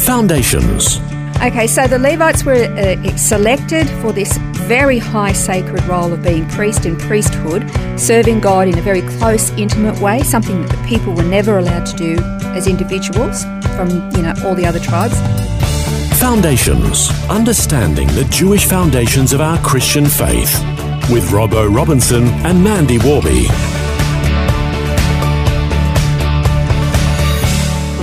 Foundations. Okay, so the Levites were uh, selected for this very high sacred role of being priest and priesthood, serving God in a very close, intimate way, something that the people were never allowed to do as individuals from, you know, all the other tribes. Foundations. Understanding the Jewish foundations of our Christian faith. With Robbo Robinson and Mandy Warby.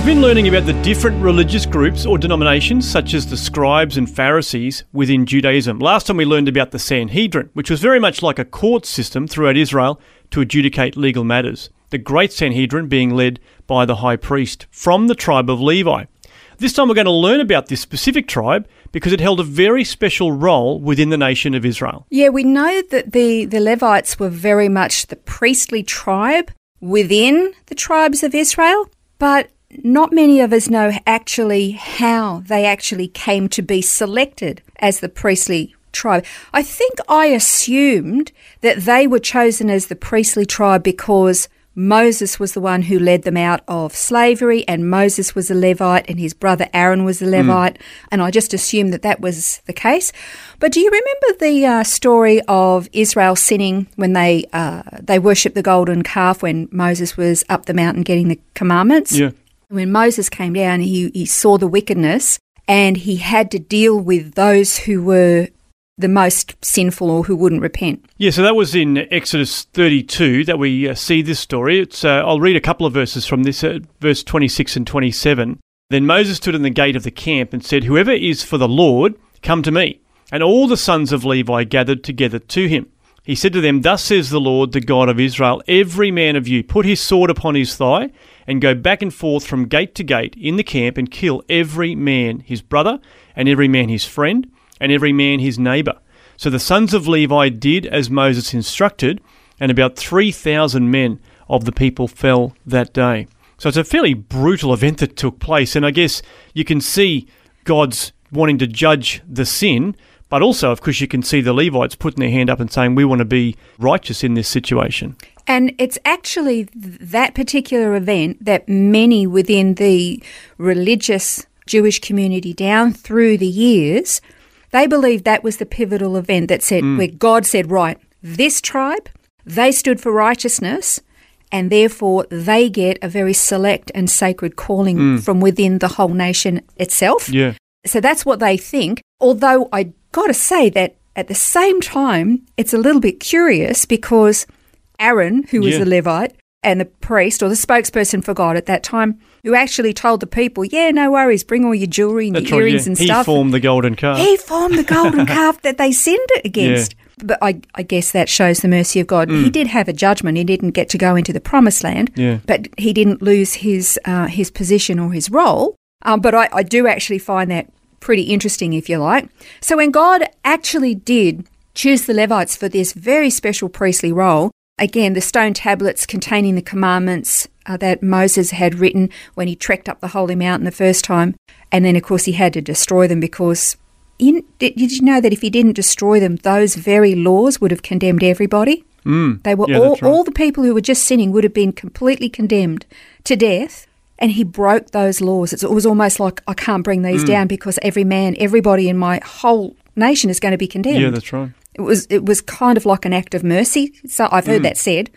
Been learning about the different religious groups or denominations, such as the scribes and Pharisees within Judaism. Last time we learned about the Sanhedrin, which was very much like a court system throughout Israel to adjudicate legal matters. The Great Sanhedrin being led by the high priest from the tribe of Levi. This time we're going to learn about this specific tribe because it held a very special role within the nation of Israel. Yeah, we know that the, the Levites were very much the priestly tribe within the tribes of Israel, but not many of us know actually how they actually came to be selected as the priestly tribe. I think I assumed that they were chosen as the priestly tribe because Moses was the one who led them out of slavery, and Moses was a Levite, and his brother Aaron was a Levite, mm. and I just assumed that that was the case. But do you remember the uh, story of Israel sinning when they uh, they worshipped the golden calf when Moses was up the mountain getting the commandments? Yeah. When Moses came down, he, he saw the wickedness and he had to deal with those who were the most sinful or who wouldn't repent. Yeah, so that was in Exodus 32 that we uh, see this story. It's, uh, I'll read a couple of verses from this, uh, verse 26 and 27. Then Moses stood in the gate of the camp and said, Whoever is for the Lord, come to me. And all the sons of Levi gathered together to him. He said to them, Thus says the Lord, the God of Israel, every man of you put his sword upon his thigh and go back and forth from gate to gate in the camp and kill every man his brother, and every man his friend, and every man his neighbour. So the sons of Levi did as Moses instructed, and about 3,000 men of the people fell that day. So it's a fairly brutal event that took place, and I guess you can see God's wanting to judge the sin, but also, of course, you can see the Levites putting their hand up and saying, We want to be righteous in this situation. And it's actually that particular event that many within the religious Jewish community down through the years, they believe that was the pivotal event that said, mm. where God said, right, this tribe, they stood for righteousness, and therefore they get a very select and sacred calling mm. from within the whole nation itself. Yeah. So that's what they think. Although I got to say that at the same time, it's a little bit curious because Aaron, who was yeah. a Levite, and the priest or the spokesperson for God at that time, who actually told the people, "Yeah, no worries, bring all your jewelry and That's your earrings yeah. and he stuff." He formed the golden calf. He formed the golden calf that they sinned against. Yeah. But I, I, guess that shows the mercy of God. Mm. He did have a judgment. He didn't get to go into the promised land, yeah. but he didn't lose his uh, his position or his role. Um, but I, I do actually find that pretty interesting, if you like. So when God actually did choose the Levites for this very special priestly role, again, the stone tablets containing the commandments uh, that Moses had written when he trekked up the holy mountain the first time, and then of course he had to destroy them because. In, did, did you know that if he didn't destroy them, those very laws would have condemned everybody? Mm, they were yeah, all, right. all the people who were just sinning would have been completely condemned to death and he broke those laws. It was almost like I can't bring these mm. down because every man, everybody in my whole nation is going to be condemned. Yeah, that's right. It was it was kind of like an act of mercy. So I've heard mm. that said,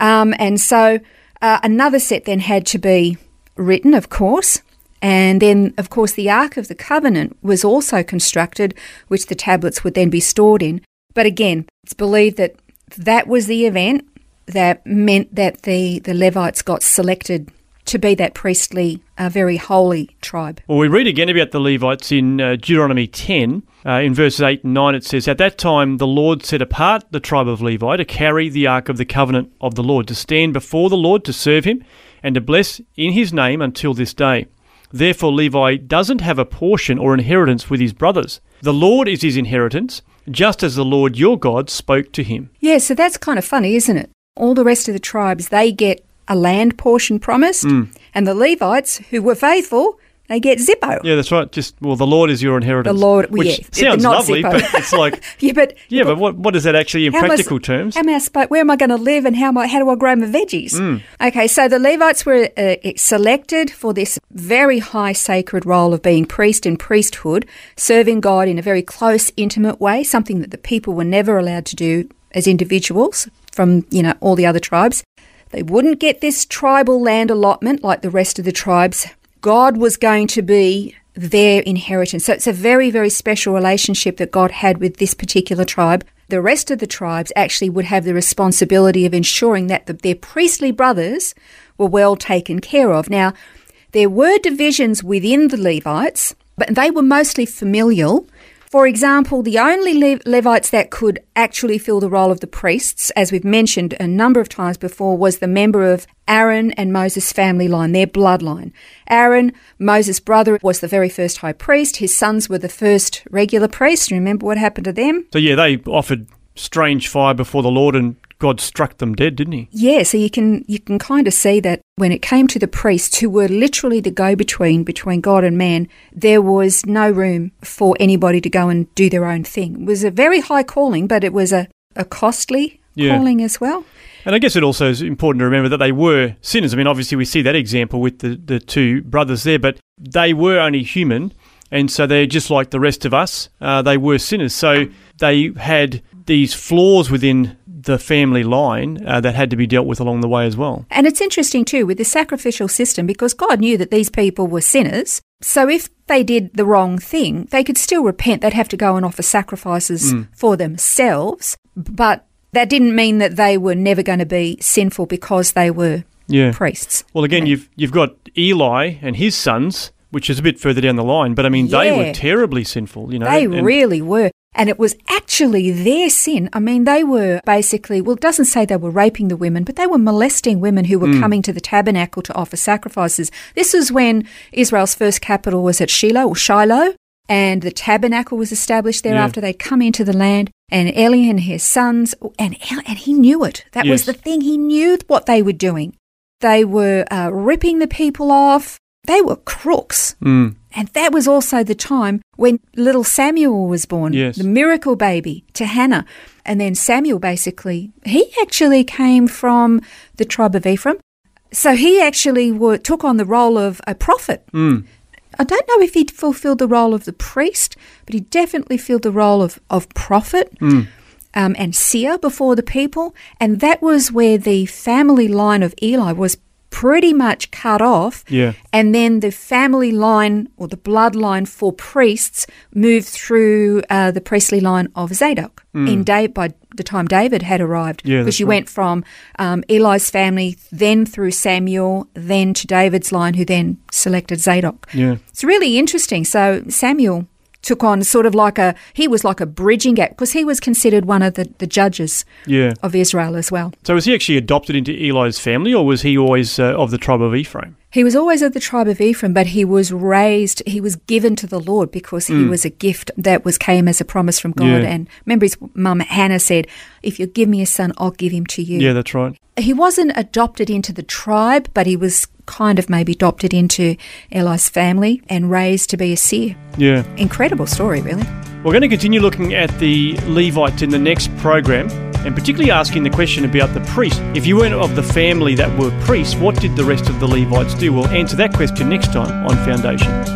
um, and so uh, another set then had to be written, of course. And then, of course, the Ark of the Covenant was also constructed, which the tablets would then be stored in. But again, it's believed that that was the event that meant that the, the Levites got selected to be that priestly, uh, very holy tribe. Well, we read again about the Levites in uh, Deuteronomy 10. Uh, in verses 8 and 9, it says, At that time the Lord set apart the tribe of Levi to carry the ark of the covenant of the Lord, to stand before the Lord to serve him, and to bless in his name until this day. Therefore, Levi doesn't have a portion or inheritance with his brothers. The Lord is his inheritance, just as the Lord your God spoke to him. Yeah, so that's kind of funny, isn't it? All the rest of the tribes, they get a land portion promised, and the Levites, who were faithful, they get Zippo. Yeah, that's right. Just well, the Lord is your inheritance. The Lord- well, which yeah, sounds lovely, Zippo. but it's like Yeah, but yeah, but what what is that actually in am I practical terms? How am I where am I going to live and how, am I, how do I grow my veggies? Mm. Okay, so the Levites were uh, selected for this very high sacred role of being priest and priesthood, serving God in a very close, intimate way, something that the people were never allowed to do as individuals from, you know, all the other tribes. They wouldn't get this tribal land allotment like the rest of the tribes. God was going to be their inheritance. So it's a very, very special relationship that God had with this particular tribe. The rest of the tribes actually would have the responsibility of ensuring that the, their priestly brothers were well taken care of. Now, there were divisions within the Levites, but they were mostly familial. For example, the only Le- Levites that could actually fill the role of the priests, as we've mentioned a number of times before, was the member of Aaron and Moses' family line, their bloodline. Aaron, Moses' brother, was the very first high priest. His sons were the first regular priests. Remember what happened to them? so yeah, they offered strange fire before the Lord, and God struck them dead, didn't He? Yeah, so you can you can kind of see that when it came to the priests who were literally the go-between between God and man, there was no room for anybody to go and do their own thing. It was a very high calling, but it was a, a costly Yeah. calling as well. And I guess it also is important to remember that they were sinners. I mean, obviously, we see that example with the, the two brothers there, but they were only human. And so they're just like the rest of us. Uh, they were sinners. So they had these flaws within the family line uh, that had to be dealt with along the way as well. And it's interesting too with the sacrificial system because God knew that these people were sinners. So if they did the wrong thing, they could still repent. They'd have to go and offer sacrifices for themselves. But that didn't mean that they were never going to be sinful because they were Yeah. priests. Well, again, you've you've got Eli and his sons, which is a bit further down the line. But I mean, they were terribly sinful. You know, They and- really were. And it was actually their sin. I mean, they were basically, well, it doesn't say they were raping the women, but they were molesting women who were Hmm. coming to the tabernacle to offer sacrifices. This is when Israel's first capital was at Shiloh or Shiloh, and the tabernacle was established there Yeah. after they'd come into the land. And Eli and his sons, and, El- and he knew it. That was the thing. He knew what they were doing. They were uh, ripping the people off. They were crooks. Mm. And that was also the time when little Samuel was born, Yes. the miracle baby to Hannah. And then Samuel basically, he actually came from the tribe of Ephraim. So he actually wa took on the role of a prophet. Mm. I don't know if he fulfilled the role of the priest, but he definitely filled the role of, of prophet Mm. um, and seer before the people. And that was where the family line of Eli was pretty much cut off. Yeah. And then the family line or the bloodline for priests moved through uh, the priestly line of Zadok in da- by the time David had arrived. Yeah, because you right. went from um, Eli's family, then through Samuel, then to David's line, who then selected Zadok. Yeah. It's really interesting. So Samuel took on sort of like a he was like a bridging gap because he was considered one of the, the judges Yeah. of Israel as well. So was he actually adopted into Eli's family, or was he always uh, of the tribe of Ephraim? He was always of the tribe of Ephraim, but he was raised, he was given to the Lord because he was a gift that was came as a promise from God. Mm. Yeah. And remember his mum Hannah said, If you give me a son, I'll give him to you. Yeah, that's right. He wasn't adopted into the tribe, but he was kind of maybe adopted into Eli's family and raised to be a seer. Yeah. Incredible story, really. We're going to continue looking at the Levites in the next program, and particularly asking the question about the priest. If you weren't of the family that were priests, what did the rest of the Levites do? We'll answer that question next time on Foundations.